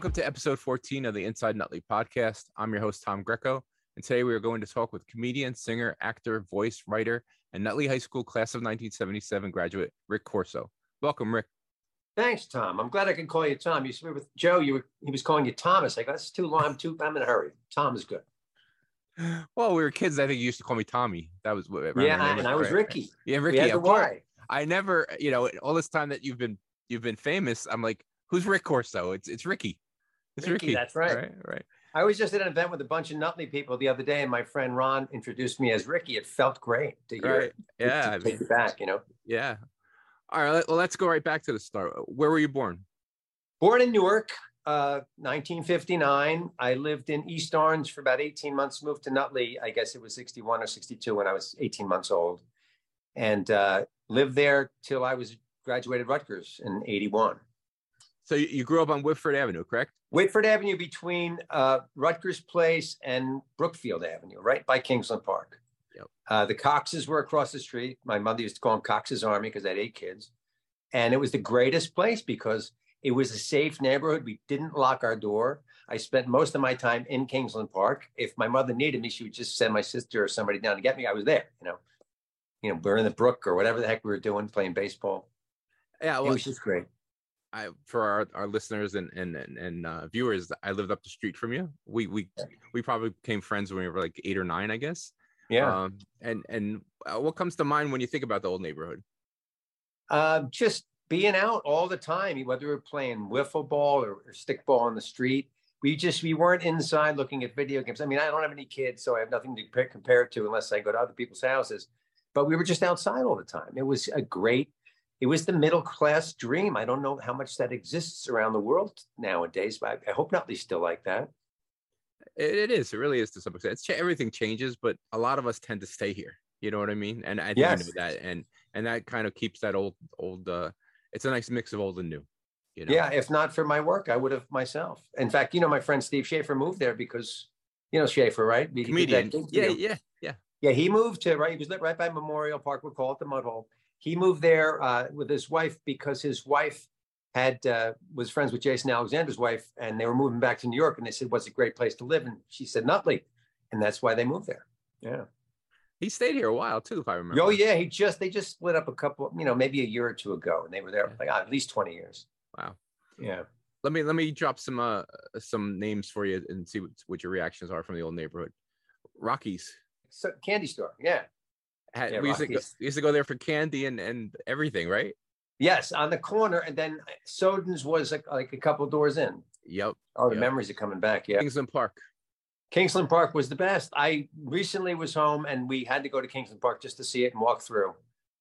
Welcome to episode 14 of the Inside Nutley podcast. I'm your host, Tom Greco, and today we are going to talk with comedian, singer, actor, voice, writer, and Nutley High School class of 1977 graduate Rick Corso. Welcome, Rick. Thanks, Tom. I'm glad I could call you Tom. You with Joe. You were he was calling you Thomas. I go, that's too long. I'm too. I'm in a hurry. Tom is good. Well, we were kids. I think you used to call me Tommy. That was what. Yeah, and I was Ricky. Yeah, Ricky. We had the Y. I never, you know, all this time that you've been you've been famous, I'm like, who's Rick Corso? It's it's Ricky. It's Ricky, Ricky. that's right. Right. Right. I was just at an event with a bunch of Nutley people the other day, and my friend Ron introduced me as Ricky. It felt great to hear Right. it. Yeah. I to mean, take it back, you know. yeah. All right. let- Well, let's go right back to the start. Where were you born? Born in Newark, uh, 1959. I lived in East Orange for about 18 months. Moved to Nutley. I guess it was 61 or 62 when I was 18 months old, and uh, lived there till I was graduated Rutgers in 81. So you, grew up on Whitford Avenue, correct? Whitford Avenue between uh, Rutgers Place and Brookfield Avenue, right by Kingsland Park. Yep. Uh, the Coxes were across the street. My mother used to call them Cox's Army because I had eight kids. And it was the greatest place because it was a safe neighborhood. We didn't lock our door. I spent most of my time in Kingsland Park. If my mother needed me, she would just send my sister or somebody down to get me. I was there, you know. You know, we're in the brook or whatever the heck we were doing, playing baseball. Yeah. it was just great. I, for our, our listeners and and and, and uh, viewers, I lived up the street from you. We we we probably became friends when we were like eight or nine, I guess. Yeah. Um, and and uh, what comes to mind when you think about the old neighborhood? Uh, just being out all the time, whether we were playing wiffle ball or, or stick ball on the street. We just we weren't inside looking at video games. I mean, I don't have any kids, so I have nothing to compare, compare it to unless I go to other people's houses. But we were just outside all the time. It was a great. It was the middle class dream. I don't know how much that exists around the world nowadays, but I, I hope Nutley's still like that. It, it is. It really is to some extent. It's everything changes, but a lot of us tend to stay here. You know what I mean? And I think Yes. that, and and that kind of keeps that old old. uh It's a nice mix of old and new. You know? Yeah, if not for my work, I would have myself. In fact, you know, my friend Steve Schaefer moved there because, you know, Schaefer, right? He did that Comedian. Yeah. Yeah. Yeah. Yeah, he moved to right. He was lit right by Memorial Park. We call it the Mud Hole. He moved there uh, with his wife because his wife had uh, was friends with Jason Alexander's wife, and they were moving back to New York. And they said, "What's a great place to live?" And she said, "Nutley," and that's why they moved there. Yeah. He stayed here a while too, if I remember. Oh yeah. He just they just split up a couple, you know, maybe a year or two ago, and they were there Yeah. like ah, at least twenty years. Wow. Yeah. Let me let me drop some uh some names for you and see what, what your reactions are from the old neighborhood. Rockies. So candy store. Yeah. Had, Yeah, we used to, go, we used to go there for candy and and everything, right? Yes, on the corner, and then Soden's was like, like a couple doors in. Yep. Oh, the Yep. memories are coming back. Yeah. Kingsland Park. Kingsland Park was the best. I recently was home and we had to go to Kingsland Park just to see it and walk through.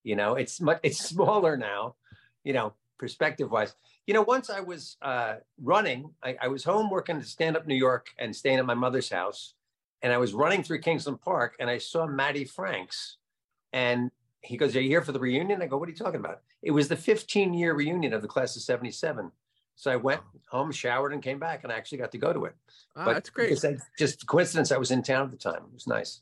You know, it's much it's smaller now, you know, perspective wise. You know, once I was uh, running, I, I was home working to stand up New York and staying at my mother's house. And I was running through Kingsland Park and I saw Matty Franks. And he goes, Are you here for the reunion? I go, What are you talking about? It was the 15 year reunion of the class of 77. So I went home, showered, and came back, and I actually got to go to it Ah, but that's great. it's like just coincidence. I was in town at the time. It was nice.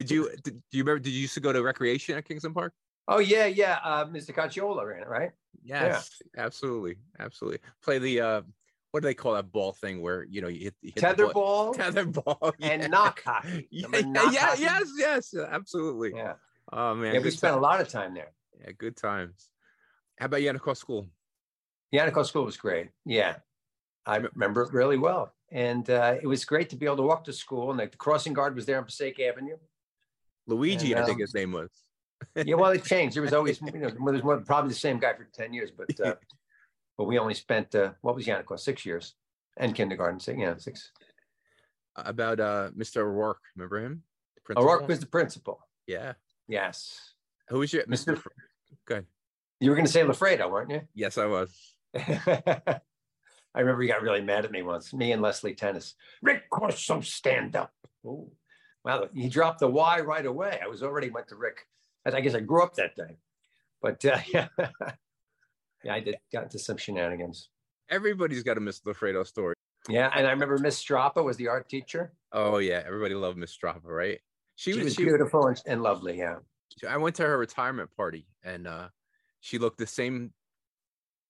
Did you did, do you remember? Did you used to go to recreation at Kingsland Park? Oh yeah, yeah. Uh, Mr. Cacciola ran it, right? Yes, absolutely, absolutely. Play the uh, what do they call that ball thing where you know you hit, you hit the Tether ball- ball tether ball, and yeah. knock hockey. Yeah, yeah, knock yeah, hockey? yes, yes, absolutely. Yeah, Oh man, yeah. We spent a lot of time there. Yeah, good times. How about Yantacaw School? Yantacaw School was great. Yeah, I remember it really well, and uh, it was great to be able to walk to school. And like the crossing guard was there on Passaic Avenue. Luigi, And, I think um, his name was. Yeah, well, it changed. There was always, you know, there's more, probably the same guy for ten years, but uh, but we only spent uh, what was Yantacaw six years and kindergarten. So, yeah, six. About uh, Mr. O'Rourke, remember him? O'Rourke was the principal. Yeah. Yes. Who was your Mr. Mr. Fr- Good. You were going to say Lafredo, weren't you? Yes, I was. I remember he got really mad at me once. Me and Leslie Tennis. Rick Corso, stand up. Ooh. Wow, he dropped the Y right away. I was already went to Rick. I guess I grew up that day. But uh, yeah, yeah, I did got into some shenanigans. Everybody's got a Miss Lafredo story. Yeah, and I remember Miss Strappa was the art teacher. Oh yeah, everybody loved Miss Strappa, right? She, She was. was She, beautiful and, and lovely. Yeah. I went to her retirement party, and uh, she looked the same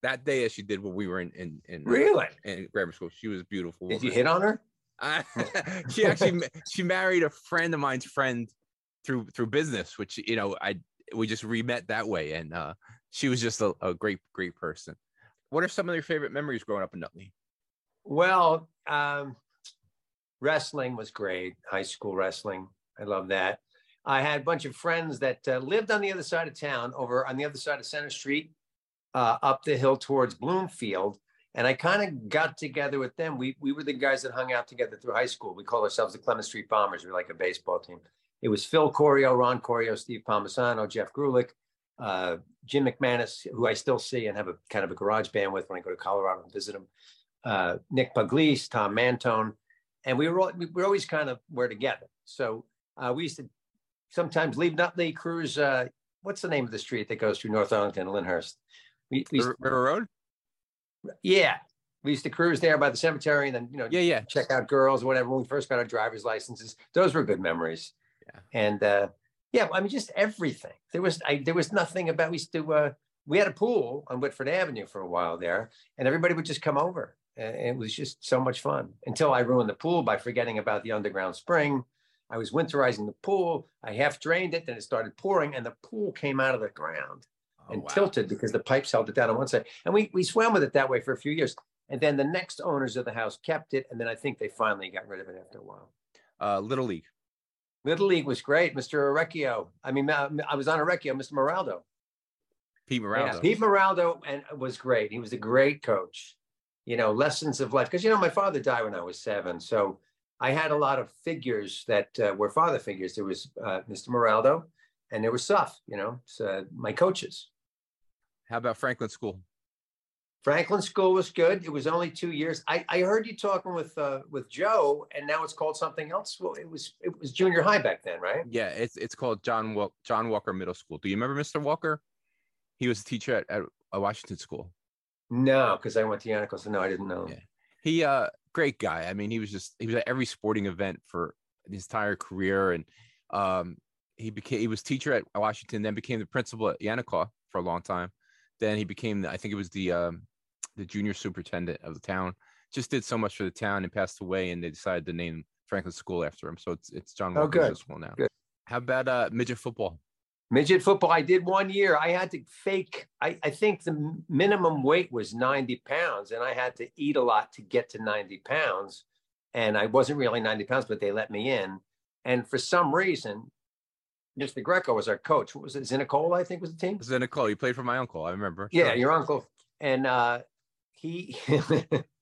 that day as she did when we were in in, in, uh, Really? in grammar school. She was beautiful. Did you hit on her? Uh, she actually she married a friend of mine's friend through through business, which you know I we just re met that way, and uh, she was just a, a great great person. What are some of your favorite memories growing up in Nutley? Well, um, wrestling was great. High school wrestling, I love that. I had a bunch of friends that uh, lived on the other side of town, over on the other side of Center Street, uh, up the hill towards Bloomfield. And I kind of got together with them. We we were the guys that hung out together through high school. We call ourselves the Clement Street Bombers. We were like a baseball team. It was Phil Corio, Ron Corio, Steve Palmisano, Jeff Grulick, uh, Jim McManus, who I still see and have a kind of a garage band with when I go to Colorado and visit him. Uh, Nick Pugliese, Tom Mantone, and we were all, we were always kind of were together. So uh, we used to sometimes leave Nutley, cruise. Uh, what's the name of the street that goes through North Arlington, Lyndhurst? We, River River Road? yeah, we used to cruise there by the cemetery and then you know Yeah, yeah. check out girls or whatever when we first got our driver's licenses. Those were good memories. Yeah. And uh, yeah, I mean just everything. There was I, there was nothing about we used to uh, we had a pool on Whitford Avenue for a while there, and everybody would just come over. And it was just so much fun until I ruined the pool by forgetting about the underground spring. I was winterizing the pool. I half drained it, then it started pouring, and the pool came out of the ground Oh, and wow. tilted because the pipes held it down on one side. And we we swam with it that way for a few years. And then the next owners of the house kept it, and then I think they finally got rid of it after a while. Uh, Little League. Little League was great, Mr. Orecchio. I mean, uh, I was on Orecchio, Mr. Moraldo. Pete Yeah, Moraldo. Pete Moraldo and was great. He was a great coach. You know, lessons of life. Because you know, my father died when I was seven, so I had a lot of figures that uh, were father figures. There was uh, Mr. Moraldo, and there was Suff. You know, so my coaches. How about Franklin School? Franklin School was good. It was only two years. I, I heard you talking with uh, with Joe, and now it's called something else. Well, it was it was junior high back then, right? Yeah, it's it's called John John Walker Middle School. Do you remember Mr. Walker? He was a teacher at, at a Washington school. No, because I went to Yannick, so no, I didn't know. Yeah. He uh great guy. I mean, he was just he was at every sporting event for his entire career and um he became he was teacher at Washington, then became the principal at Yantacaw for a long time. Then he became the, I think it was the um the junior superintendent of the town. Just did so much for the town and passed away and they decided to name Franklin School after him. So it's it's John Oh, Walker good. Middle School now. Good. How about uh midget football? Midget football, I did one year. I had to fake. I, I think the minimum weight was 90 pounds, and I had to eat a lot to get to 90 pounds. And I wasn't really 90 pounds, but they let me in. And for some reason, Mr. Greco was our coach. What was it? Zinicola, I think was the team. This is Nicole. You played for my uncle, I remember. Yeah, Sure. your uncle. And uh, he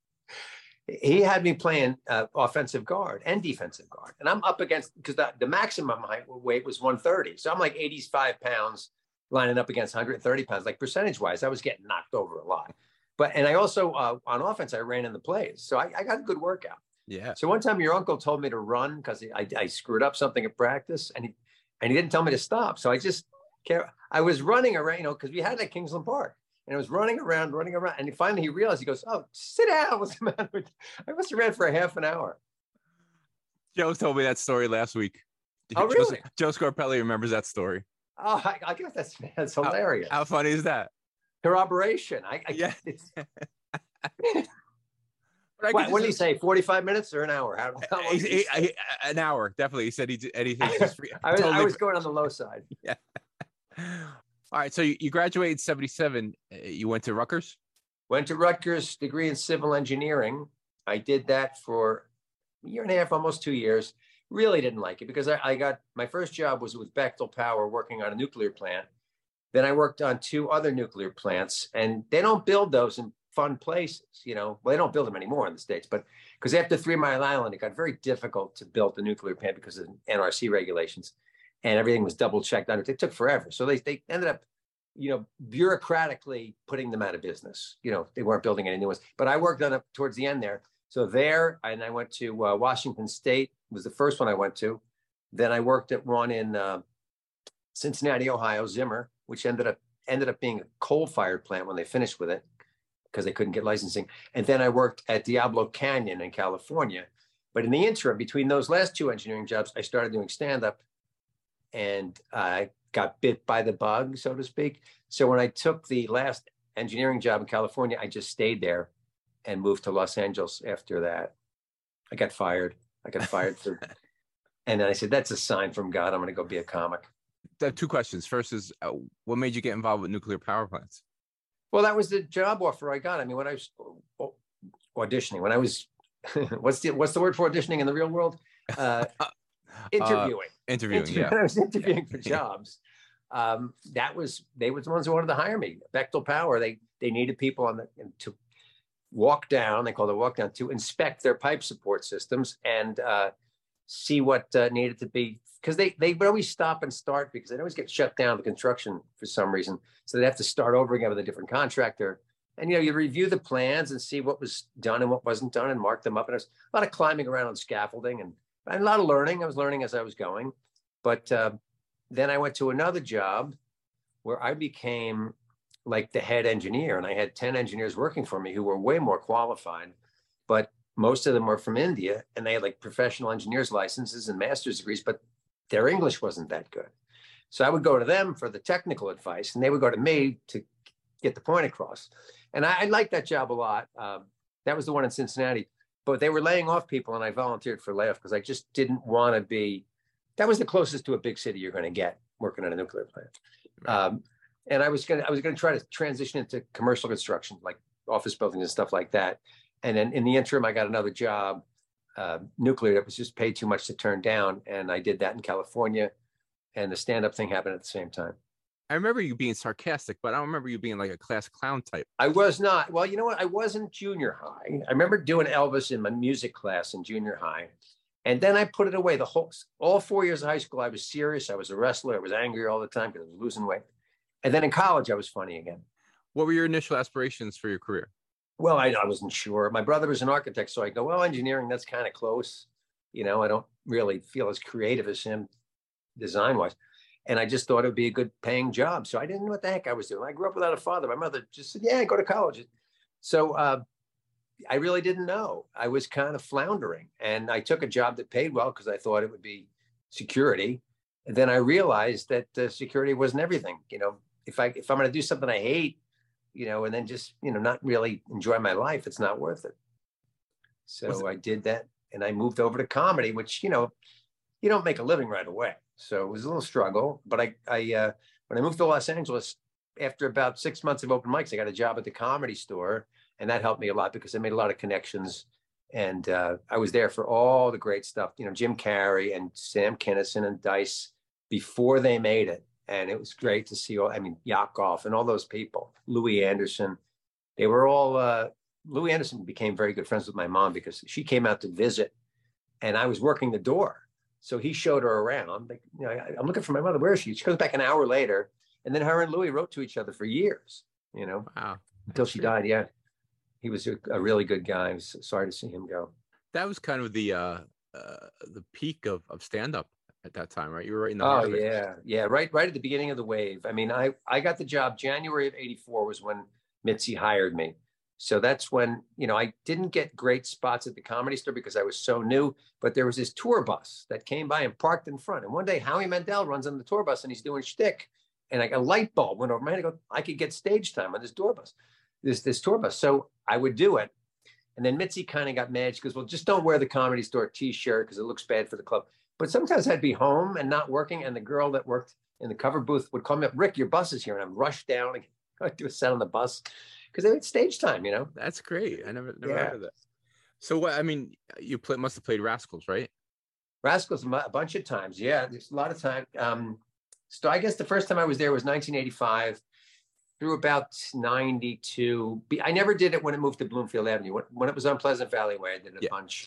he had me playing uh, offensive guard and defensive guard, and I'm up against because the, the maximum height weight was 130, so I'm like 85 pounds lining up against 130 pounds. Like percentage wise, I was getting knocked over a lot. But and I also uh, on offense I ran in the plays, so I, I got a good workout. Yeah. So one time your uncle told me to run because I, I screwed up something at practice, and he and he didn't tell me to stop. So I just. I was running around, you know, because we had it at Kingsland Park, and I was running around, running around, and finally he realized. He goes, "Oh, sit down. What's the matter with?" you?" I must have ran for a half an hour. Joe told me that story last week. Oh, Joe- really? Joe Scarpelli remembers that story. Oh, I, I guess that's that's hilarious. How funny is that? Corroboration. I, I Yeah. I what, what did he say? Forty-five minutes or an hour? How, how He- he he- an hour, definitely. He said he did anything. I was, I was going on the low side. All right, so you, graduated '77. uh, You went to Rutgers. Went to Rutgers, degree in civil engineering. I did that for a year and a half, almost two years. Really didn't like it because I, I got my first job was with Bechtel Power working on a nuclear plant. Then I worked on two other nuclear plants, and they don't build those in fun places. You know, well, they don't build them anymore in the states, but because after Three Mile Island, it got very difficult to build the nuclear plant because of NRC regulations, and everything was double checked under. It took forever, so they they ended up you know, bureaucratically putting them out of business. You know, they weren't building any new ones. But I worked on it towards the end there. So there, and I went to uh, Washington State was the first one I went to. Then I worked at one in uh, Cincinnati, Ohio, Zimmer, which ended up ended up being a coal-fired plant when they finished with it because they couldn't get licensing. And then I worked at Diablo Canyon in California. But in the interim, between those last two engineering jobs, I started doing stand-up, and I got bit by the bug, so to speak. So when I took the last engineering job in California. I just stayed there and moved to Los Angeles after that. I got fired. I got fired for, and then I said, "That's a sign from God. I'm going to go be a comic." Two questions. First is, uh, what made you get involved with nuclear power plants? Well, that was the job offer I got. I mean, when I was auditioning, when I was, what's the what's the word for auditioning in the real world? Uh, interviewing. Uh, interviewing. Interview- Yeah. When I was interviewing for jobs, um, that was they were the ones who wanted to hire me. Bechtel Power. They they needed people on the to walk down. They called it walk down to inspect their pipe support systems and uh, see what uh, needed to be because they they would always stop and start because they'd always get shut down the construction for some reason. So they'd have to start over again with a different contractor. And you know, you review the plans and see what was done and what wasn't done and mark them up. And there's a lot of climbing around on scaffolding and a lot of learning. I was learning as I was going. But uh, then I went to another job where I became like the head engineer, and I had 10 engineers working for me who were way more qualified, but most of them were from India and they had like professional engineers licenses and master's degrees, but their English wasn't that good. So I would go to them for the technical advice, and they would go to me to get the point across. And I, I liked that job a lot. Um, that was the one in Cincinnati, but they were laying off people, and I volunteered for layoff because I just didn't want to be. That was the closest to a big city you're going to get working on a nuclear plant. Um, and I was gonna I was gonna try to transition into commercial construction, like office buildings and stuff like that. And then in the interim, I got another job, uh, nuclear, that was just paid too much to turn down, and I did that in California. And the stand up thing happened at the same time. I remember you being sarcastic, but I don't remember you being like a class clown type. I was not. Well, you know what? I wasn't junior high. I remember doing Elvis in my music class in junior high. And then I put it away. The whole all four years of high school, I was serious. I was a wrestler. I was angry all the time because I was losing weight. And then in college, I was funny again. What were your initial aspirations for your career? Well, I, I wasn't sure. My brother was an architect, so I go, well, engineering, that's kind of close. You know, I don't really feel as creative as him design wise. And I just thought it would be a good paying job. So I didn't know what the heck I was doing. I grew up without a father. My mother just said, yeah, go to college. So uh, I really didn't know. I was kind of floundering. And I took a job that paid well because I thought it would be security. And then I realized that uh, security wasn't everything. You know, if I if I'm going to do something I hate, you know, and then just you know not really enjoy my life, it's not worth it. So I did that, and I moved over to comedy, which you know, you don't make a living right away. So it was a little struggle. But I, I uh, when I moved to Los Angeles, after about six months of open mics, I got a job at the comedy store, and that helped me a lot because I made a lot of connections. And uh, I was there for all the great stuff, you know, Jim Carrey and Sam Kinison and Dice before they made it. And it was great to see all, I mean, Yakov and all those people, Louis Anderson. They were all, uh, Louis Anderson became very good friends with my mom because she came out to visit and I was working the door. So he showed her around. Like, you know, I, I'm looking for my mother. Where is she? She comes back an hour later. And then her and Louis wrote to each other for years, you know, Wow. until she died. Yeah. He was a, a really good guy. I was sorry to see him go. That was kind of the uh, uh the peak of, of stand up at that time, right? You were right in the Oh yeah, yeah, right, right at the beginning of the wave. I mean, I I got the job January of '84 was when Mitzi hired me. So that's when you know I didn't get great spots at the comedy store because I was so new. But there was this tour bus that came by and parked in front. And one day Howie Mandel runs on the tour bus and he's doing shtick, and like a light bulb went over my head. I go, I could get stage time on this tour bus, this this tour bus. So I would do it. And then Mitzi kind of got mad. She goes, Well, just don't wear the comedy store t-shirt because it looks bad for the club. But sometimes I'd be home and not working, and the girl that worked in the cover booth would call me up, Rick, your bus is here. And I'm rushed down I'd do a set on the bus because they had stage time, you know. That's great. I never never Yeah. heard of that. So what? I mean, you play, must have played Rascals, right? Rascals a bunch of times. Yeah, there's a lot of time. Um, so I guess the first time I was there was 1985 through about 92. I never did it when it moved to Bloomfield Avenue. When, it was on Pleasant Valley Way, I did a Yeah. bunch.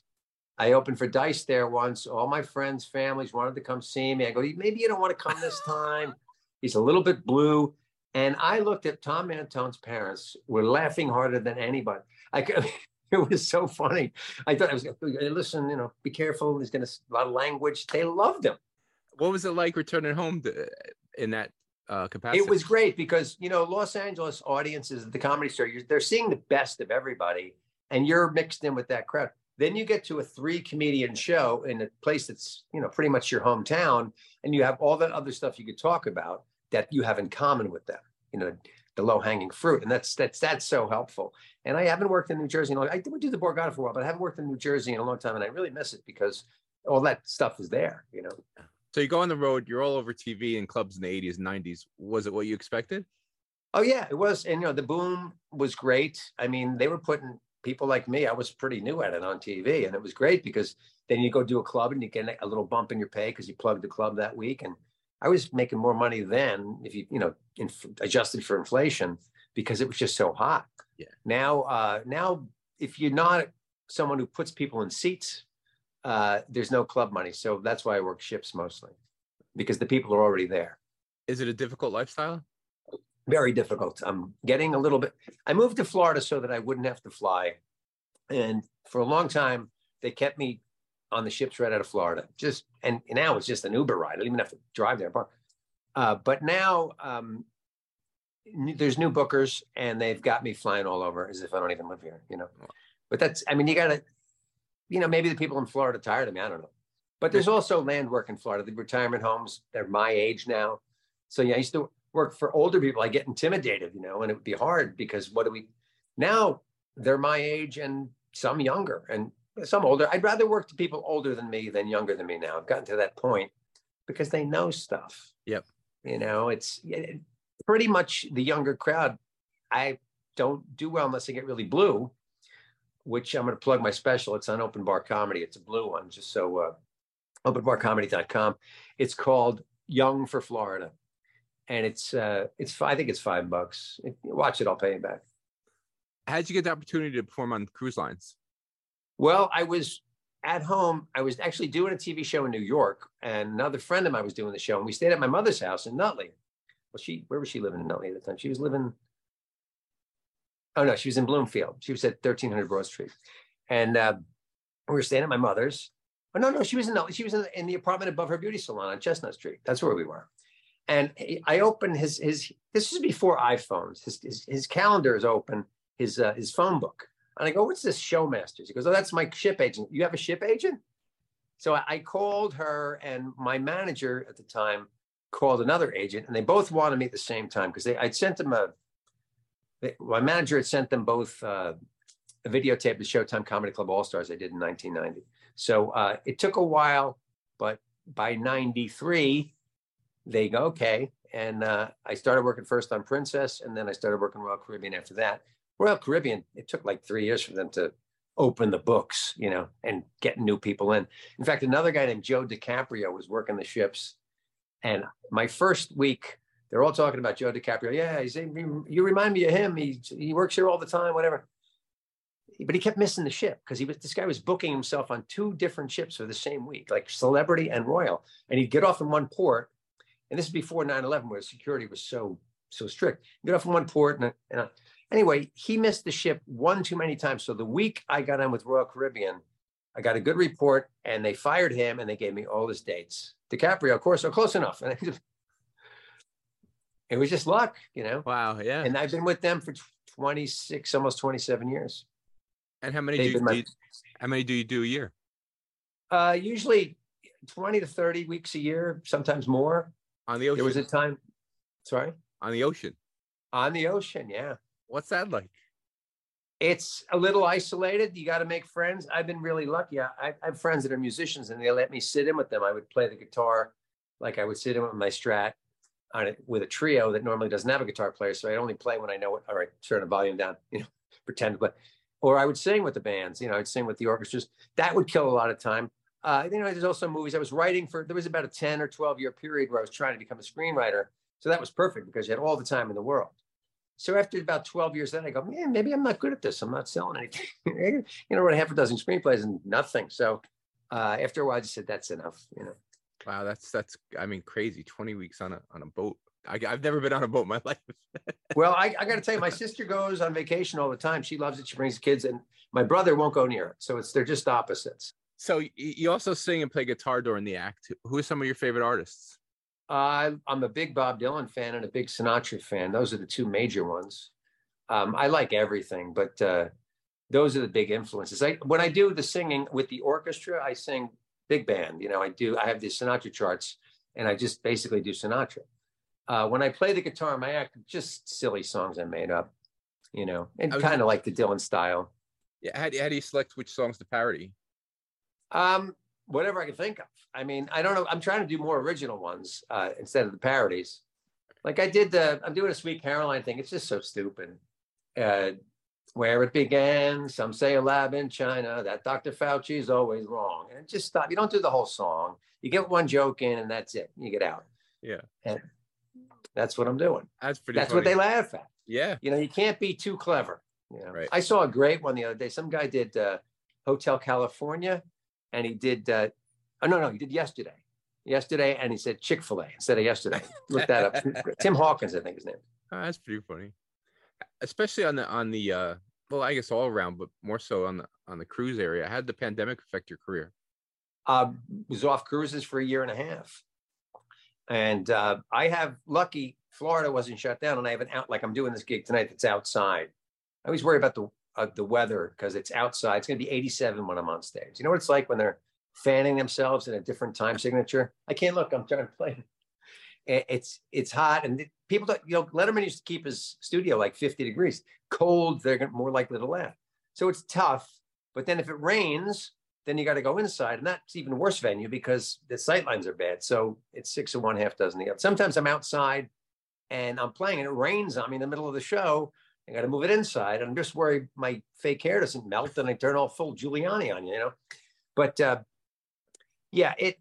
I opened for Dice there once. All my friends, families wanted to come see me. I go, maybe you don't want to come this time. He's a little bit blue. And I looked at Tom Mantone's parents were laughing harder than anybody. I could, it was so funny. I thought I was going to listen, you know, be careful. There's going to a lot of language. They loved him. What was it like returning home to, in that uh, capacity? It was great because, you know, Los Angeles audiences at the comedy Store, they're seeing the best of everybody and you're mixed in with that crowd. Then you get to a three comedian show in a place that's, you know, pretty much your hometown and you have all that other stuff you could talk about that you have in common with them. You know, the low hanging fruit, and that's that's that's so helpful. And I haven't worked in New Jersey. In a long, I did do the Borgata for a while, but I haven't worked in New Jersey in a long time, and I really miss it because all that stuff is there. You know. So you go on the road. You're all over TV and clubs in the 80s, 90s. Was it what you expected? Oh yeah, it was. And you know, the boom was great. I mean, they were putting people like me. I was pretty new at it on TV, and it was great because then you go do a club and you get a little bump in your pay because you plugged the club that week. And I was making more money then, if you you know inf- adjusted for inflation, because it was just so hot. Yeah. Now, uh, now if you're not someone who puts people in seats, uh, there's no club money. So that's why I work ships mostly, because the people are already there. Is it a difficult lifestyle? Very difficult. I'm getting a little bit. I moved to Florida so that I wouldn't have to fly, and for a long time they kept me on the ships right out of Florida. Just and, and now it's just an Uber ride. I don't even have to drive there. Uh, but now um, there's new bookers, and they've got me flying all over as if I don't even live here. You know, but that's. I mean, you got to. You know, maybe the people in Florida tired of me. I don't know. But there's also land work in Florida. The retirement homes, they're my age now. So yeah, I used to work for older people. I get intimidated, you know, and it would be hard because what do we now? They're my age and some younger and some older. I'd rather work to people older than me than younger than me now. I've gotten to that point because they know stuff. Yep. You know, it's it, pretty much the younger crowd. I don't do well unless I get really blue, which I'm going to plug my special. It's on Open Bar Comedy. It's a blue one, just so uh, openbarcomedy.com. It's called Young for Florida, and it's uh, it's I think it's five bucks. Watch it, I'll pay you back. How did you get the opportunity to perform on cruise lines? Well, I was at home. I was actually doing a TV show in New York, and another friend of mine was doing the show, and we stayed at my mother's house in Nutley. Well, she where was she living in Nutley at the time? She was living. Oh no, she was in Bloomfield. She was at 1300 Broad Street, and uh, we were staying at my mother's. Oh no, no, she was in Nutley. She was in, in the apartment above her beauty salon on Chestnut Street. That's where we were. And I opened his his. This is before iPhones. His his, his calendar is open. His uh, his phone book and I go, what's this Showmasters? He goes, oh, that's my ship agent. You have a ship agent? So I called her, and my manager at the time called another agent, and they both wanted me at the same time because they I'd sent them a. They, my manager had sent them both uh, a videotape of the Showtime Comedy Club All Stars I did in 1990. So uh, it took a while, but by '93, they go okay, and uh, I started working first on Princess, and then I started working Royal Caribbean after that. Royal Caribbean, it took like three years for them to open the books, you know, and get new people in. In fact, another guy named Joe DiCaprio was working the ships. And my first week, they're all talking about Joe DiCaprio. Yeah, he's, you remind me of him. He, he works here all the time, whatever. But he kept missing the ship because he was this guy was booking himself on two different ships for the same week, like Celebrity and Royal. And he'd get off in one port. And this is before 9-11, where security was so so strict. Get off in one port and, and Anyway, he missed the ship one too many times. So the week I got on with Royal Caribbean, I got a good report and they fired him and they gave me all his dates. DiCaprio, of course, so close enough. And it was just luck, you know? Wow. Yeah. And I've been with them for 26, almost 27 years. And how many, do you, my, do you, how many do you do a year? Uh, usually 20 to 30 weeks a year, sometimes more. On the ocean. There was a time, sorry? On the ocean. On the ocean, yeah. What's that like? It's a little isolated. You got to make friends. I've been really lucky. I, I, have friends that are musicians, and they let me sit in with them. I would play the guitar, like I would sit in with my Strat on it with a trio that normally doesn't have a guitar player. So I only play when I know it. All right, turn the volume down. You know, pretend play. Or I would sing with the bands. You know, I'd sing with the orchestras. That would kill a lot of time. Uh, you know, there's also movies I was writing for. There was about a 10 or 12 year period where I was trying to become a screenwriter. So that was perfect because you had all the time in the world. So after about 12 years, then I go, man, maybe I'm not good at this. I'm not selling anything. you know, wrote a half a dozen screenplays and nothing. So uh, after a while, I just said, that's enough, you know. Wow, that's that's I mean crazy. 20 weeks on a on a boat. I, have never been on a boat in my life. well, I, I got to tell you, my sister goes on vacation all the time. She loves it. She brings the kids, and my brother won't go near it. So it's they're just opposites. So you also sing and play guitar during the act. Who are some of your favorite artists? Uh, I'm a big Bob Dylan fan and a big Sinatra fan. Those are the two major ones. Um, I like everything, but uh, those are the big influences. I, when I do the singing with the orchestra, I sing big band. You know, I do. I have the Sinatra charts, and I just basically do Sinatra. Uh, when I play the guitar, my act just silly songs I made up, you know, and kind of like the Dylan style. Yeah. How do, how do you select which songs to parody? Um, whatever I can think of. I mean, I don't know. I'm trying to do more original ones uh, instead of the parodies. Like I did the, I'm doing a Sweet Caroline thing. It's just so stupid. Uh, where it began, some say a lab in China. That Dr. Fauci is always wrong. And just stop. You don't do the whole song. You get one joke in, and that's it. You get out. Yeah. And that's what I'm doing. That's pretty. That's what they laugh at. Yeah. You know, you can't be too clever. You know, Right. I saw a great one the other day. Some guy did uh, Hotel California, and he did. Uh, oh no, no, he did yesterday. Yesterday, and he said Chick Fil A instead of yesterday. Look that up. Tim Hawkins, I think his name. Oh, that's pretty funny. Especially on the on the uh well, I guess all around, but more so on the on the cruise area. How did the pandemic affect your career? Uh, was off cruises for a year and a half, and uh, I have lucky. Florida wasn't shut down, and I have an out. Like I'm doing this gig tonight. That's outside. I always worry about the uh, the weather because it's outside. It's going to be 87 when I'm on stage. You know what it's like when they're fanning themselves in a different time signature. I can't look. I'm trying to play. It's it's hot, and people don't. You know, Letterman used to keep his studio like 50 degrees. Cold, they're more likely to laugh. So it's tough. But then if it rains, then you got to go inside, and that's even worse venue because the sight lines are bad. So it's six of one, half dozen the other. Sometimes I'm outside and I'm playing, and it rains on me in the middle of the show. I got to move it inside. I'm just worried my fake hair doesn't melt and I turn all full Giuliani on you, you know. But uh, yeah, it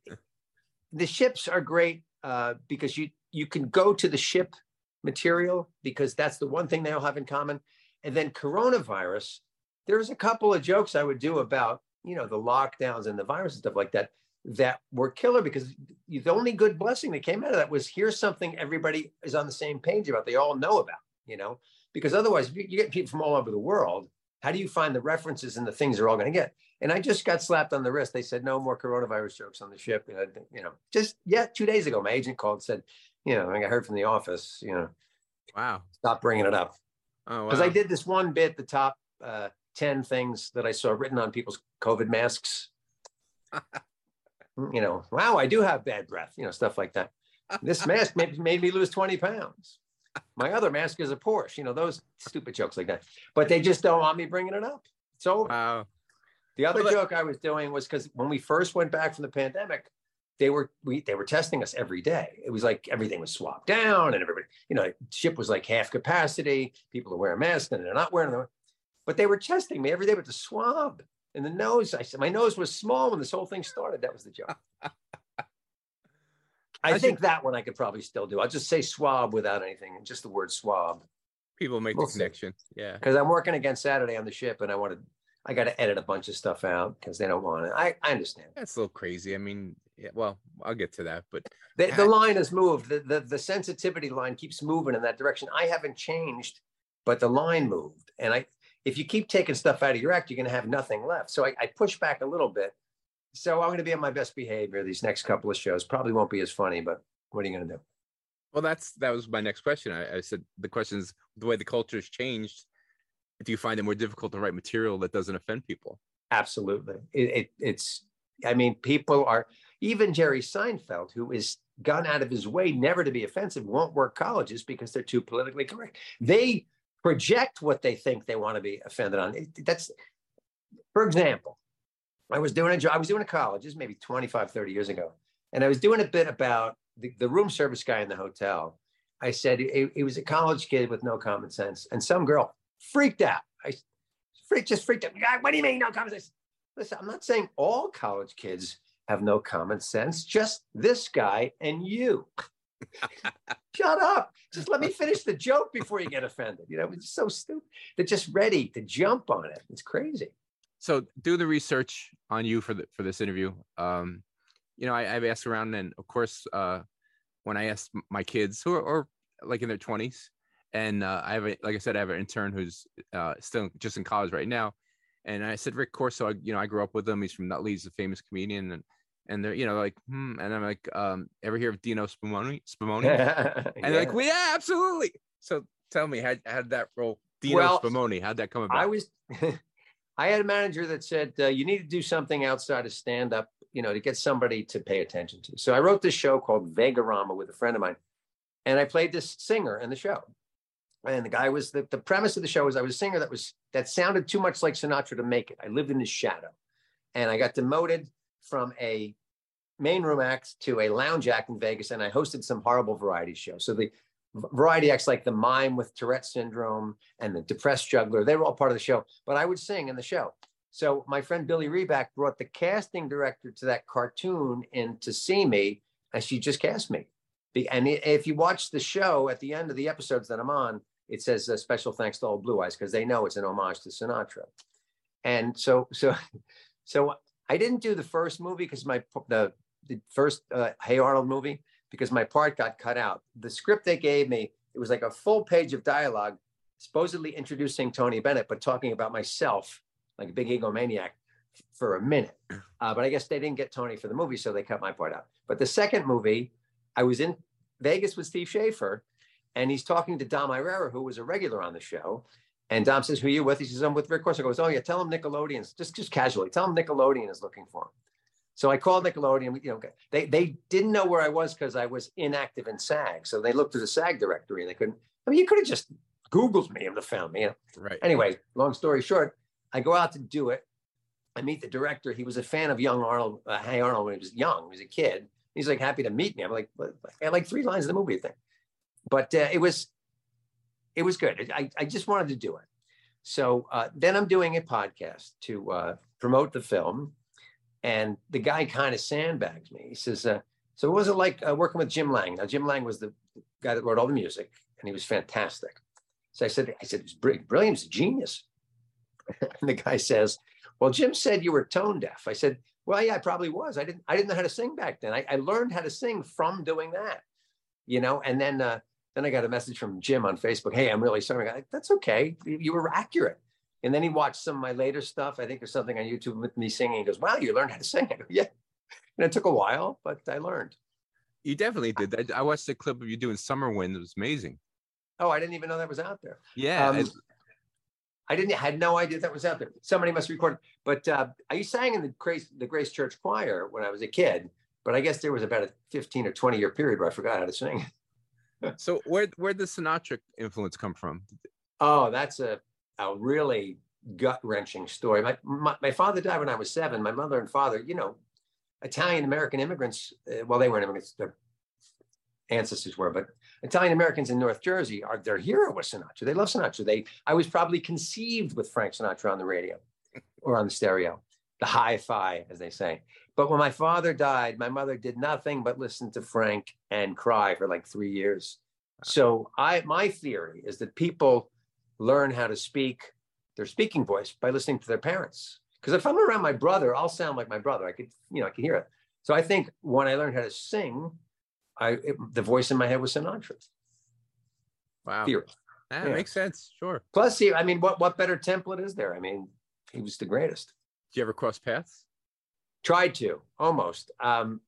the ships are great uh, because you you can go to the ship material because that's the one thing they all have in common. And then coronavirus, there's a couple of jokes I would do about you know the lockdowns and the virus and stuff like that that were killer because the only good blessing that came out of that was here's something everybody is on the same page about they all know about you know because otherwise if you, get people from all over the world how do you find the references and the things they're all going to get and i just got slapped on the wrist they said no more coronavirus jokes on the ship and I, you know just yeah two days ago my agent called and said you know i heard from the office you know Wow. stop bringing it up Oh, because wow. I did this one bit, the top uh, 10 things that I saw written on people's COVID masks. you know, wow, I do have bad breath, you know, stuff like that. This mask made, made me lose 20 pounds. My other mask is a Porsche, you know, those stupid jokes like that. But they just don't want me bringing it up. So Wow. the other Well, joke I was doing was because when we first went back from the pandemic, they were we they were testing us every day. It was like everything was swapped down, and everybody, you know, ship was like half capacity. People are wearing masks and they're not wearing them, but they were testing me every day with the swab and the nose. I said my nose was small when this whole thing started. That was the joke. I I think that one I could probably still do. I'll just say swab without anything, just the word swab People make We'll the see. connection. Yeah. because I'm working again Saturday on the ship, and I wanted I got to edit a bunch of stuff out because they don't want it. I I understand. That's a little crazy. I mean, yeah, well, I'll get to that, but The, the line has moved. The, the the sensitivity line keeps moving in that direction. I haven't changed, but the line moved. And I, if you keep taking stuff out of your act, you're going to have nothing left. So I, I push back a little bit. So I'm going to be on my best behavior these next couple of shows. Probably won't be as funny, but what are you going to do? well, that's that was my next question. I, I said the question is the way the culture has changed. Do you find it more difficult to write material that doesn't offend people? Absolutely. It, it, it's, I mean, people are, even Jerry Seinfeld, who is gone out of his way never to be offensive, won't work colleges because they're too politically correct. They project what they think they want to be offended on. That's, for example, I was doing a job, I was doing a college, is maybe 25, 30 years ago. And I was doing a bit about the, the room service guy in the hotel. I said he was a college kid with no common sense. And some girl freaked out. I freaked, just freaked out. What do you mean no common sense? Listen, I'm not saying all college kids have no common sense, just this guy and you. Shut up. Just let me finish the joke before you get offended. You know, it's so stupid. They're just ready to jump on it. It's crazy. So do the research on you for the for this interview. Um, you know, I, I've asked around, and of course, uh, when I asked my kids who are or like in their twenties, and uh, I have a, like I said, I have an intern who's uh, still just in college right now, and I said Rick Corso. I, you know, I grew up with him. He's from Nutley. He's a famous comedian, and and they're you know like hmm, and I'm like, um, ever hear of Dino Spumoni? Spumoni? And they're like, well, yeah, absolutely. So tell me, how how did that roll? Dino Well, Spumoni, how'd that come about? I was, I had a manager that said, uh, you need to do something outside of stand up, you know, to get somebody to pay attention to. So I wrote this show called Vegarama with a friend of mine. and I played this singer in the show. And the guy was the, the premise of the show was I was a singer that was that sounded too much like Sinatra to make it. I lived in his shadow, and I got demoted from a main room act to a lounge act in Vegas, and I hosted some horrible variety shows. So the variety acts like the mime with Tourette syndrome and the depressed juggler, they were all part of the show, but I would sing in the show. So my friend Billy Reback brought the casting director to that cartoon in to see me, and she just cast me. And if you watch the show at the end of the episodes that I'm on, it says a special thanks to all Blue Eyes because they know it's an homage to Sinatra. And so, so, so I didn't do the first movie because my the the first uh, Hey Arnold movie because my part got cut out. The script they gave me, it was like a full page of dialogue, supposedly introducing Tony Bennett, but talking about myself like a big egomaniac for a minute. Uh, but I guess they didn't get Tony for the movie, so they cut my part out. But the second movie, I was in Vegas with Steve Shafer, and he's talking to Dom Irrera, who was a regular on the show. And Dom says, "Who are you with?" He says, "I'm with Rick Corso." Goes, "Oh yeah, tell him Nickelodeon's just just casually. Tell him Nickelodeon is looking for him." So I called Nickelodeon. You know, they they didn't know where I was because I was inactive in SAG. So they looked through the SAG directory and they couldn't. I mean, you could have just Googled me and found me. You know? Right. Anyway, long story short, I go out to do it. I meet the director. He was a fan of young Arnold, uh, Hey Arnold, when he was young. He was a kid. He's like happy to meet me. I'm like, I had like three lines of the movie thing, but uh, it was, it was good. I, I just wanted to do it. So uh, then I'm doing a podcast to uh, promote the film, and the guy kind of sandbags me. He says, uh, "So what was it like uh, working with Jim Lang?" Now Jim Lang was the guy that wrote all the music, and he was fantastic. So I said, "I said it was brilliant. Brilliant. He's a genius." and the guy says, "Well, Jim said you were tone deaf." I said, "Well, yeah, I probably was. I didn't. I didn't know how to sing back then. I, I learned how to sing from doing that, you know." And then, uh, then I got a message from Jim on Facebook. Hey, I'm really sorry. That's okay. You were accurate. And then he watched some of my later stuff. I think there's something on YouTube with me singing. He goes, "Wow, you learned how to sing." I go, "Yeah." And it took a while, but I learned. You definitely did. I watched the clip of you doing Summer Wind. It was amazing. Oh, I didn't even know that was out there. Yeah. Um, I didn't had no idea that was out there. Somebody must record. But uh, I sang in the Grace the Grace Church Choir when I was a kid. But I guess there was about a 15 or 20 year period where I forgot how to sing. so where where did the Sinatra influence come from? Oh, that's a a really gut wrenching story. My, my, my father died when I was seven. My mother and father, you know, Italian American immigrants. Uh, well, they weren't immigrants. Their ancestors were, but Italian Americans in North Jersey are their hero was Sinatra. They love Sinatra. They I was probably conceived with Frank Sinatra on the radio or on the stereo, the hi-fi, as they say. But when my father died, my mother did nothing but listen to Frank and cry for like three years. So I my theory is that people learn how to speak their speaking voice by listening to their parents. Because if I'm around my brother, I'll sound like my brother. I could, you know, I can hear it. So I think when I learned how to sing, I it, the voice in my head was Sinatra. Wow. Theory. That yeah. makes sense. Sure. Plus, he, I mean, what what better template is there? I mean, he was the greatest. Did you ever cross paths? Tried to, almost. Um,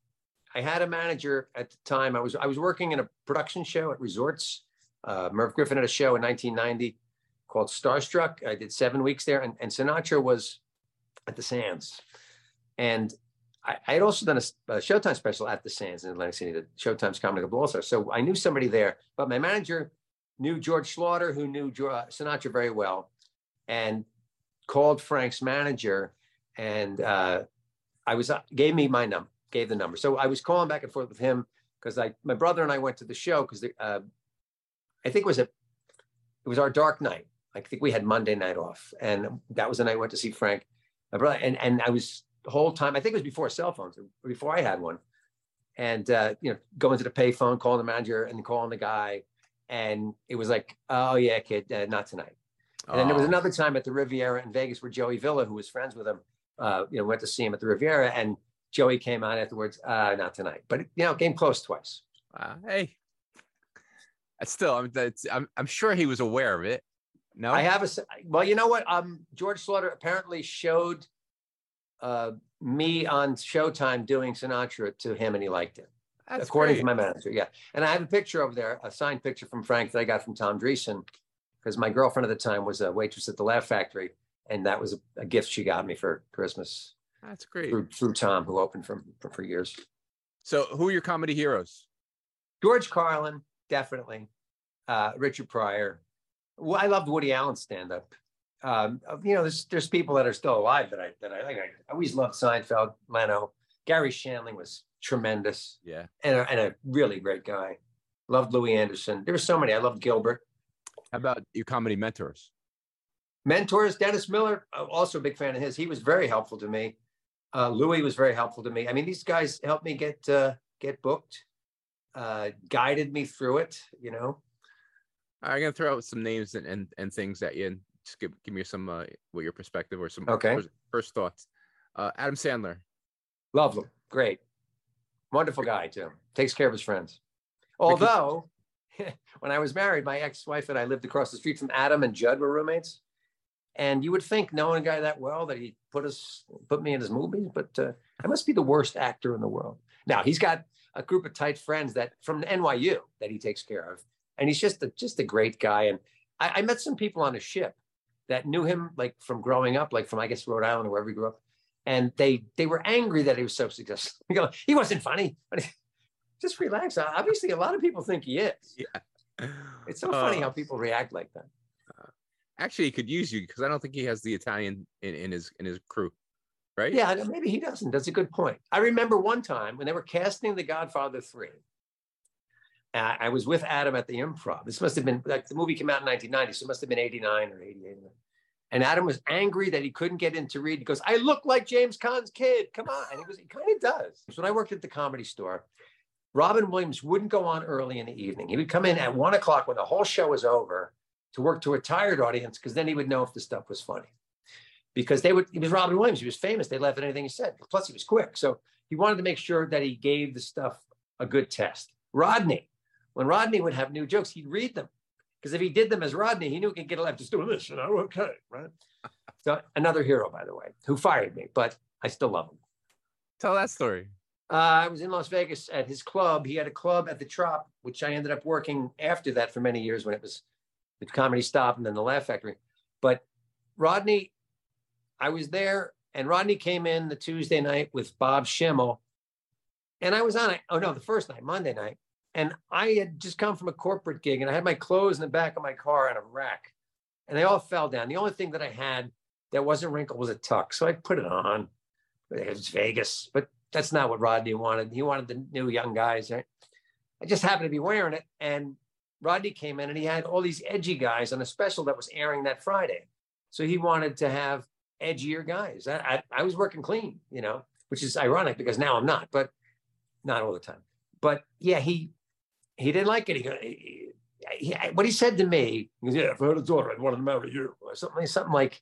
I had a manager at the time. I was I was working in a production show at Resorts. Uh, Merv Griffin had a show in 1990 called Starstruck. I did seven weeks there, and, and Sinatra was at the Sands. And I, I had also done a, a, Showtime special at the Sands in Atlantic City, the Showtime's Comedy Club also. So I knew somebody there, but my manager knew George Schlatter, who knew uh, Sinatra very well, and called Frank's manager, and uh, I was uh, gave me my number, gave the number. So I was calling back and forth with him because I my brother and I went to the show because uh, I think it was a it was our dark night. I think we had Monday night off, and that was the night I went to see Frank, my brother, and and I was the whole time. I think it was before cell phones, before I had one, and uh, you know, going to the payphone, calling the manager, and calling the guy, and it was like, oh yeah, kid, uh, not tonight. And oh. then there was another time at the Riviera in Vegas where Joey Villa, who was friends with him, uh, you know, went to see him at the Riviera, and Joey came out afterwards, uh, not tonight, but you know, came close twice. hey, still, I'm, I'm, I'm sure he was aware of it. No, I have a. Well, you know what? Um, George Schlatter apparently showed uh, me on Showtime doing Sinatra to him, and he liked it. That's according great. to my manager. Yeah, and I have a picture over there, a signed picture from Frank that I got from Tom Dreesen, because my girlfriend at the time was a waitress at the Laugh Factory, and that was a, a gift she got me for Christmas. That's great. Through, through Tom, who opened for, for, for years. So, who are your comedy heroes? George Carlin, definitely. Uh, Richard Pryor. Well, I loved Woody Allen stand up. Um, you know, there's there's people that are still alive that I that I like. I always loved Seinfeld, Leno. Garry Shandling was tremendous. Yeah. And a, and a really great guy. Loved Louis Anderson. There were so many. I loved Gilbert. How about your comedy mentors? Mentors, Dennis Miller, also a big fan of his. He was very helpful to me. Uh, Louis was very helpful to me. I mean, these guys helped me get uh, get booked, uh, guided me through it. You know. I'm gonna throw out some names and and, and things at you, and just give give me some uh, what your perspective or some okay. first, first thoughts. Uh, Adam Sandler. Love him. Great. Wonderful guy too. Takes care of his friends. Although, when I was married, my ex-wife and I lived across the street from Adam and Judd were roommates. And you would think, knowing a guy that well, that he put us, put me in his movies, but uh, I must be the worst actor in the world. Now he's got a group of tight friends that from NYU that he takes care of, and he's just a just a great guy. And I, I met some people on a ship that knew him like from growing up, like from I guess Rhode Island or wherever he grew up, and they they were angry that he was so successful. he wasn't funny, but just relax. Obviously, a lot of people think he is. Yeah. It's so funny uh, how people react like that. Uh, actually, he could use you because I don't think he has the Italian in, in his in his crew, right? Yeah, maybe he doesn't. That's a good point. I remember one time when they were casting The Godfather Three. Uh, I was with Adam at the Improv. This must have been like the movie came out in 1990, so it must have been 89 or 88. And Adam was angry that he couldn't get in to read. He goes, "I look like James Caan's kid. Come on!" And he goes, "He kind of does." So when I worked at the Comedy Store, Robin Williams wouldn't go on early in the evening. He would come in at one o'clock when the whole show was over to work to a tired audience because then he would know if the stuff was funny. Because they would, he was Robin Williams, he was famous. They laughed at anything he said. Plus, he was quick. So he wanted to make sure that he gave the stuff a good test. Rodney, when Rodney would have new jokes, he'd read them. Because if he did them as Rodney, he knew he could get a laugh just doing this, you know, okay, right? so another hero, by the way, who fired me, but I still love him. Tell that story. Uh, I was in Las Vegas at his club. He had a club at the Trop, which I ended up working after that for many years when it was the Comedy Stop and then the Laugh Factory. But Rodney, I was there, and Rodney came in the Tuesday night with Bob Schimmel, and I was on it. Oh no, the first night, Monday night, and I had just come from a corporate gig, and I had my clothes in the back of my car on a rack, and they all fell down. The only thing that I had that wasn't wrinkled was a tuck, so I put it on. It was Vegas, but that's not what Rodney wanted. He wanted the new young guys. Right? I just happened to be wearing it, and Rodney came in and he had all these edgy guys on a special that was airing that Friday. So he wanted to have edgier guys. I, I, I was working clean, you know, which is ironic because now I'm not, but not all the time. But yeah, he he didn't like it. He, he, he what he said to me, he goes, "Yeah, if I had a daughter, I'd want to marry you," or something, something like.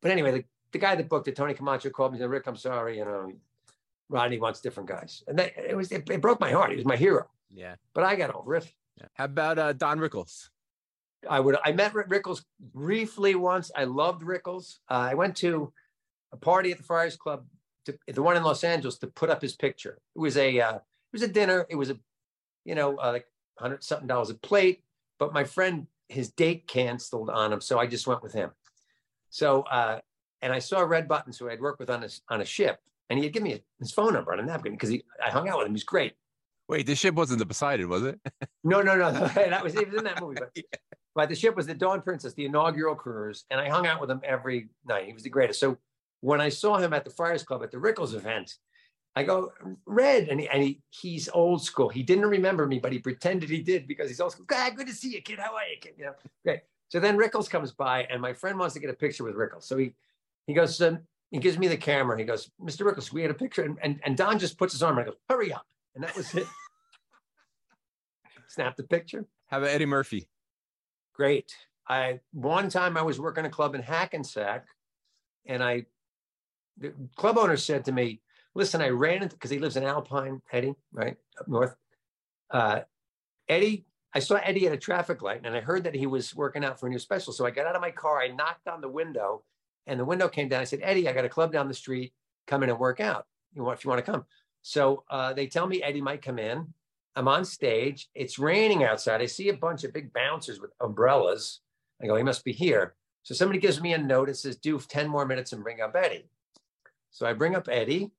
But anyway, the, the guy that booked it, Tony Camacho, called me and said, Rick, I'm sorry, you know, Rodney wants different guys. And that, it was it, it, broke my heart. He was my hero. Yeah. But I got over it. Yeah. How about uh, Don Rickles? I would I met Rickles briefly once. I loved Rickles. Uh, I went to a party at the Friars Club, to, the one in Los Angeles, to put up his picture. It was a uh, it was a dinner. It was a you know uh, like hundred something dollars a plate. But my friend, his date canceled on him, so I just went with him. So uh, and I saw Red Buttons, who I'd worked with on a, on a ship, and he had given me his phone number on a napkin because I hung out with him. He's great. Wait, the ship wasn't the Poseidon, was it? no, no, no. that was it was in that movie. But, yeah. but the ship was the Dawn Princess, the inaugural cruise, and I hung out with him every night. He was the greatest. So when I saw him at the Friars Club at the Rickles event, I go, Red, and, he, and he, he's old school. He didn't remember me, but he pretended he did because he's old school. Ah, good to see you, kid. How are you, kid? You know, great. So then Rickles comes by, and my friend wants to get a picture with Rickles. So he he goes, um, he gives me the camera. He goes, Mr. Rickles, we had a picture. And, and, and Don just puts his arm and I goes, hurry up. And that was it. Snap the picture. How about Eddie Murphy? Great. I one time I was working a club in Hackensack, and I the club owner said to me, listen, I ran into because he lives in Alpine, Eddie, right? Up north. Uh, Eddie, I saw Eddie at a traffic light and I heard that he was working out for a new special. So I got out of my car, I knocked on the window and the window came down. I said, Eddie, I got a club down the street. Come in and work out. You want if you want to come. So uh, they tell me Eddie might come in. I'm on stage. It's raining outside. I see a bunch of big bouncers with umbrellas. I go, he must be here. So somebody gives me a note. It says, do 10 more minutes and bring up Eddie. So I bring up Eddie.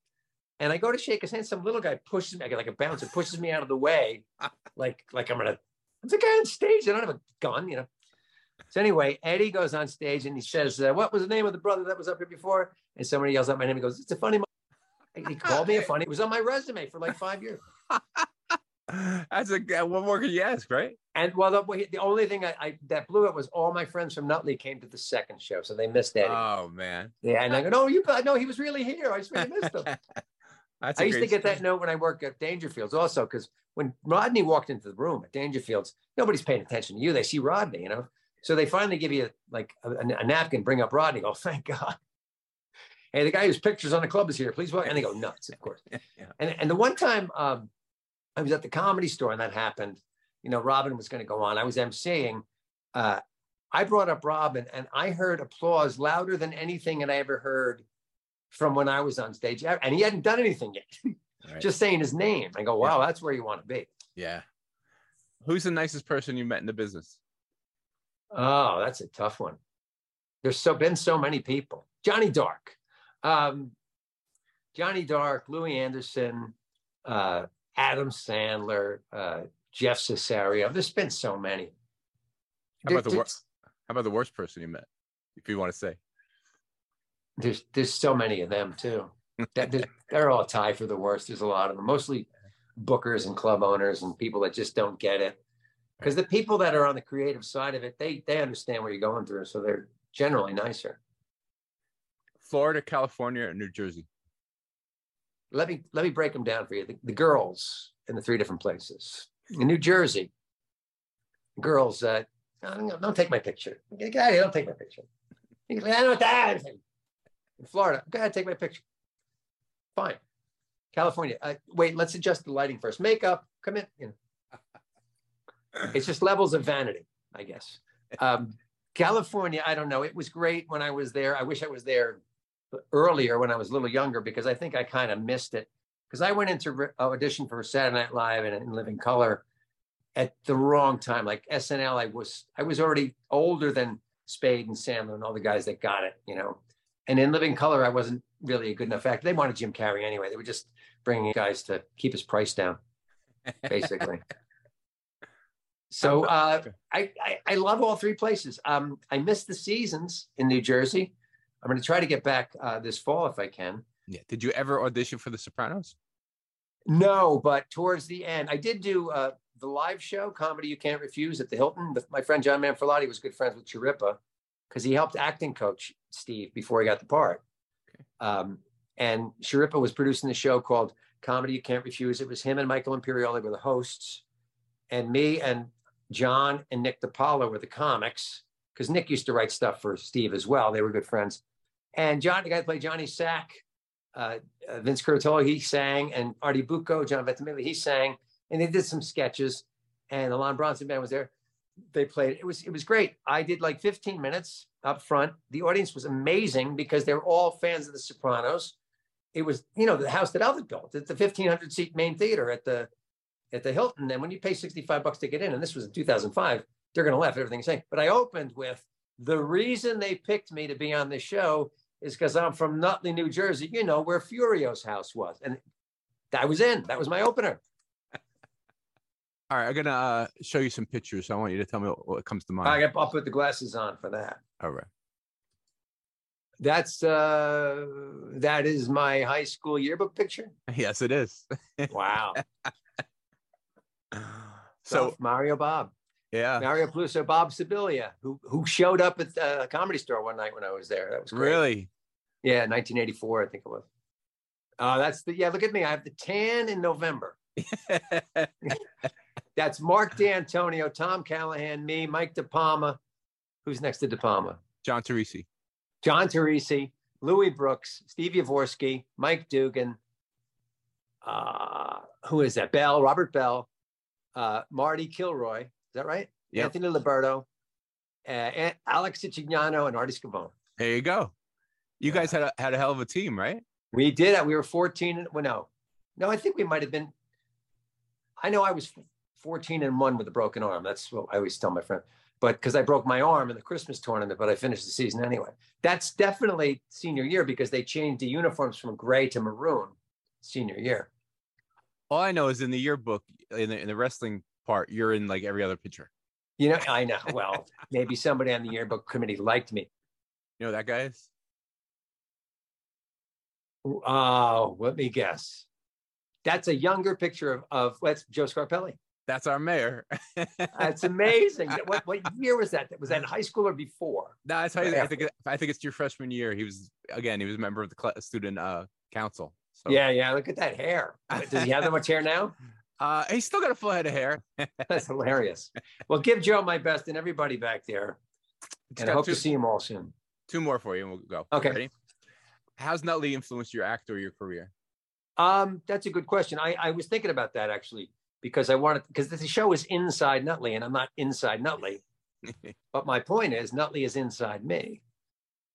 And I go to shake his hand. Some little guy pushes me, I get like a bouncer, pushes me out of the way, like like I'm gonna. I'm the guy on stage. I don't have a gun, you know. So anyway, Eddie goes on stage and he says, uh, "What was the name of the brother that was up here before?" And somebody yells out my name. He goes, "It's a funny." He called me a funny. It was on my resume for like five years. That's a what more could you ask, right? And well, the, the only thing I, I, that blew it was all my friends from Nutley came to the second show, so they missed Eddie. Oh man. Yeah, and I go, no, you no, he was really here. I just really missed him. I used to get story. that note when I worked at Dangerfields also, because when Rodney walked into the room at Dangerfields, nobody's paying attention to you. They see Rodney, you know. So they finally give you like a, a napkin, bring up Rodney. Go, thank God. Hey, the guy whose pictures on the club is here. Please walk. And they go nuts, of course. yeah. And and the one time um, I was at the comedy store and that happened. You know, Robin was going to go on. I was emceeing. Uh, I brought up Robin and I heard applause louder than anything that I ever heard from when I was on stage. And he hadn't done anything yet. Right. Just saying his name. I go, wow, yeah. that's where you want to be. Yeah. Who's the nicest person you met in the business? Oh, that's a tough one. There's so been so many people. Johnny Dark. Um, Johnny Dark, Louis Anderson, uh, Adam Sandler, uh, Jeff Cesario. There's been so many. How about the worst? How about the worst person you met, if you want to say? There's there's so many of them too. that they're all tied for the worst. There's a lot of them, mostly bookers and club owners and people that just don't get it. Because the people that are on the creative side of it, they they understand what you're going through, so they're generally nicer. Florida, California, or New Jersey? let me let me break them down for you. The, the girls in the three different places. In New Jersey, girls, uh, don't, don't take my picture. Get out of here, don't take my picture. I don't want that. In Florida, go ahead, take my picture. Fine. California, uh, wait, let's adjust the lighting first. Makeup, come in. You know, it's just levels of vanity, I guess. Um, California, I don't know. It was great when I was there. I wish I was there earlier when I was a little younger because I think I kind of missed it because I went into re- audition for Saturday Night Live and in Living Color at the wrong time. Like SNL, I was I was already older than Spade and Sandler and all the guys that got it, you know. And in Living Color, I wasn't really a good enough actor. They wanted Jim Carrey anyway. They were just bringing guys to keep his price down, basically. so uh, I, I, I love all three places. Um, I missed the seasons in New Jersey. I'm going to try to get back uh, this fall if I can. Yeah. Did you ever audition for The Sopranos? No, but towards the end, I did do uh, the live show, Comedy You Can't Refuse at the Hilton. My friend John Manfrellotti was good friends with Schirripa because he helped acting coach Steve before he got the part. Okay. Um, and Schirripa was producing the show called Comedy You Can't Refuse. It was him and Michael Imperioli were the hosts, and me and John and Nick DiPaolo were the comics because Nick used to write stuff for Steve as well. They were good friends. And John, the guy that played Johnny Sack, uh, uh, Vince Curatola, he sang, and Artie Bucco, John Ventimiglia, he sang, and they did some sketches. And the Lon Bronson band was there. They played. It was it was great. I did like 15 minutes up front. The audience was amazing because they were all fans of The Sopranos. It was you know the house that Elvis built. It's the 1500 seat main theater at the at the Hilton. And when you pay 65 bucks to get in, and this was in 2005, they're going to laugh at everything I say. But I opened with the reason they picked me to be on the show is because I'm from Nutley, New Jersey, you know, where Furio's house was. And I was in. That was my opener. All right, I'm gonna uh, show you some pictures. So I want you to tell me what, what comes to mind. I got, I'll put the glasses on for that. All right. That's uh that is my high school yearbook picture. Yes, it is. wow. so Mario Bob. Yeah. Mario Peluso, Bob Sibilia, who who showed up at the comedy store one night when I was there. That was great. Really? Yeah, 1984, I think it was. Uh, that's the yeah. Look at me. I have the tan in November. that's Mark D'Antonio, Tom Callahan, me, Mike DePalma. Who's next to DePalma? John Teresi. John Teresi, Louis Brooks, Steve Yavorsky, Mike Dugan. Uh, who is that? Bell, Robert Bell, uh, Marty Kilroy, Is that right? Yeah. Anthony Liberto, uh, Alex Siciliano, and Artie Scavone. There you go. You guys had a, had a hell of a team, right? We did. We were 14. Well, no, no, I think we might have been. I know I was 14 and one with a broken arm. That's what I always tell my friend. But because I broke my arm in the Christmas tournament, but I finished the season anyway. That's definitely senior year because they changed the uniforms from gray to maroon. senior year. All I know is in the yearbook, in the, in the wrestling part, you're in like every other picture. You know, I know. Well, maybe somebody on the yearbook committee liked me. You know that guy is? Oh, let me guess. That's a younger picture of, of what's Joe Scarpelli. That's our mayor. That's amazing. what, what year was that? Was that in high school or before? No, that's how I think. I think it's your freshman year. He was again. He was a member of the cl- student uh, council. So. Yeah, yeah. Look at that hair. Does he have that much hair now? Uh, he's still got a full head of hair. That's hilarious. Well, give Joe my best and everybody back there. and I hope two, to see him all soon. Two more for you, and we'll go. Okay. Ready? How's Nutley influenced your act or your career? Um, that's a good question. I, I was thinking about that actually because I wanted because the show is inside Nutley and I'm not inside Nutley. but my point is Nutley is inside me.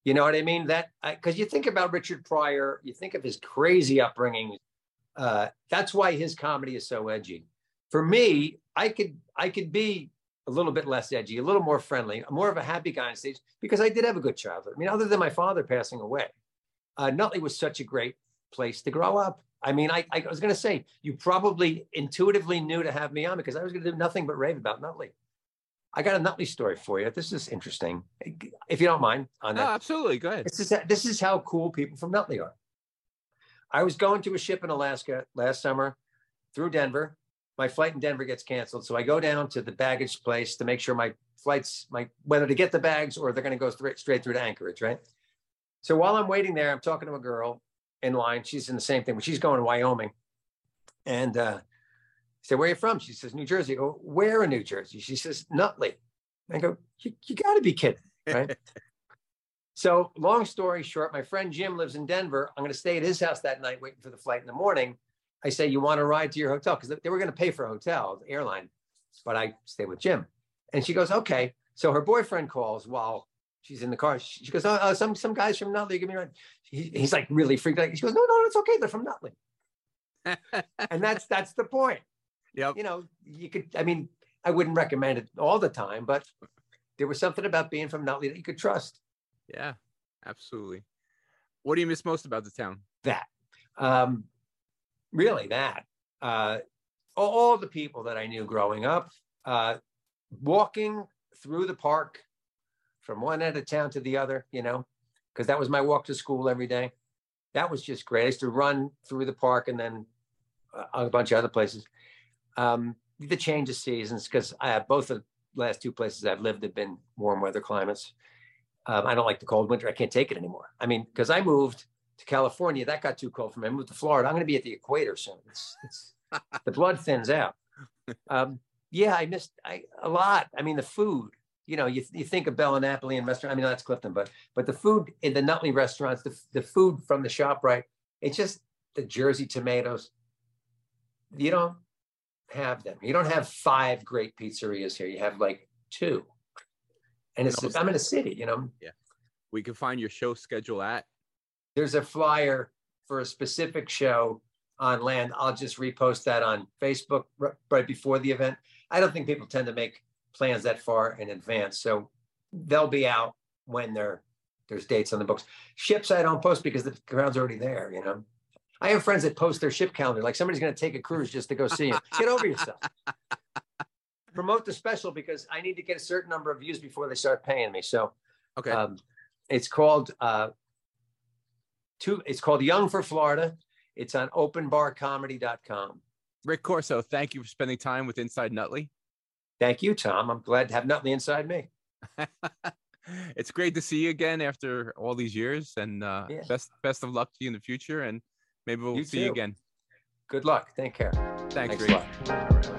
You know what I mean? That because you think about Richard Pryor, you think of his crazy upbringing. Uh, that's why his comedy is so edgy. For me, I could I could be a little bit less edgy, a little more friendly, more of a happy guy on stage because I did have a good childhood. I mean, other than my father passing away, uh, Nutley was such a great place to grow up. I mean, I, I was going to say, you probably intuitively knew to have me on because I was going to do nothing but rave about Nutley. I got a Nutley story for you. This is interesting, if you don't mind. On that. No, absolutely. Go ahead. This is, this is how cool people from Nutley are. I was going to a ship in Alaska last summer through Denver. My flight in Denver gets canceled. So I go down to the baggage place to make sure my flights, my whether to get the bags or they're going to go straight, straight through to Anchorage, right? So while I'm waiting there, I'm talking to a girl in line. She's in the same thing, but she's going to Wyoming. And uh, I said, Where are you from? She says, New Jersey. I go, Where in New Jersey? She says, Nutley. I go, You, you got to be kidding. Right. so, long story short, my friend Jim lives in Denver. I'm going to stay at his house that night waiting for the flight in the morning. I say, You want to ride to your hotel? Because they were going to pay for a hotel, the airline, but I stay with Jim. And she goes, Okay. So her boyfriend calls while she's in the car. She, goes, oh, uh, some some guys from Nutley give me a ride. He, he's like really freaked out. She goes, no, no, it's okay. They're from Nutley. and that's that's the point. Yeah. You know, you could. I mean, I wouldn't recommend it all the time, but there was something about being from Nutley that you could trust. Yeah, absolutely. What do you miss most about the town? That, um, really, that. Uh, all the people that I knew growing up, uh, walking through the park from one end of town to the other, you know, because that was my walk to school every day. That was just great. I used to run through the park and then uh, a bunch of other places. Um, the change of seasons, because I have both of the last two places I've lived have been warm weather climates. Um, I don't like the cold winter. I can't take it anymore. I mean, because I moved to California, that got too cold for me. I moved to Florida. I'm going to be at the equator soon. It's, it's the blood thins out. Um, yeah, I missed I, a lot. I mean, the food you know, you, you think of Napoli and restaurant. I mean, that's Clifton, but but the food in the Nutley restaurants, the, the food from the shop, right? It's just the Jersey tomatoes. You don't have them. You don't have five great pizzerias here. You have like two, and it's I'm in a city. You know. Yeah, we can find your show schedule at. There's a flyer for a specific show on land. I'll just repost that on Facebook right before the event. I don't think people tend to make plans that far in advance. So they'll be out when there's dates on the books. Ships I don't post because the crowd's already there, you know. I have friends that post their ship calendar, like somebody's going to take a cruise just to go see it. Get over yourself. Promote the special because I need to get a certain number of views before they start paying me. So, okay, um, it's called uh, two. It's called Young for Florida. It's on openbarcomedy.com. Rick Corso, thank you for spending time with Inside Nutley. Thank you, Tom. I'm glad to have nothing inside me. it's great to see you again after all these years, and uh, yeah. best best of luck to you in the future, and maybe we'll you see too. you again. Good luck. Take care. Thanks, Thanks Rick.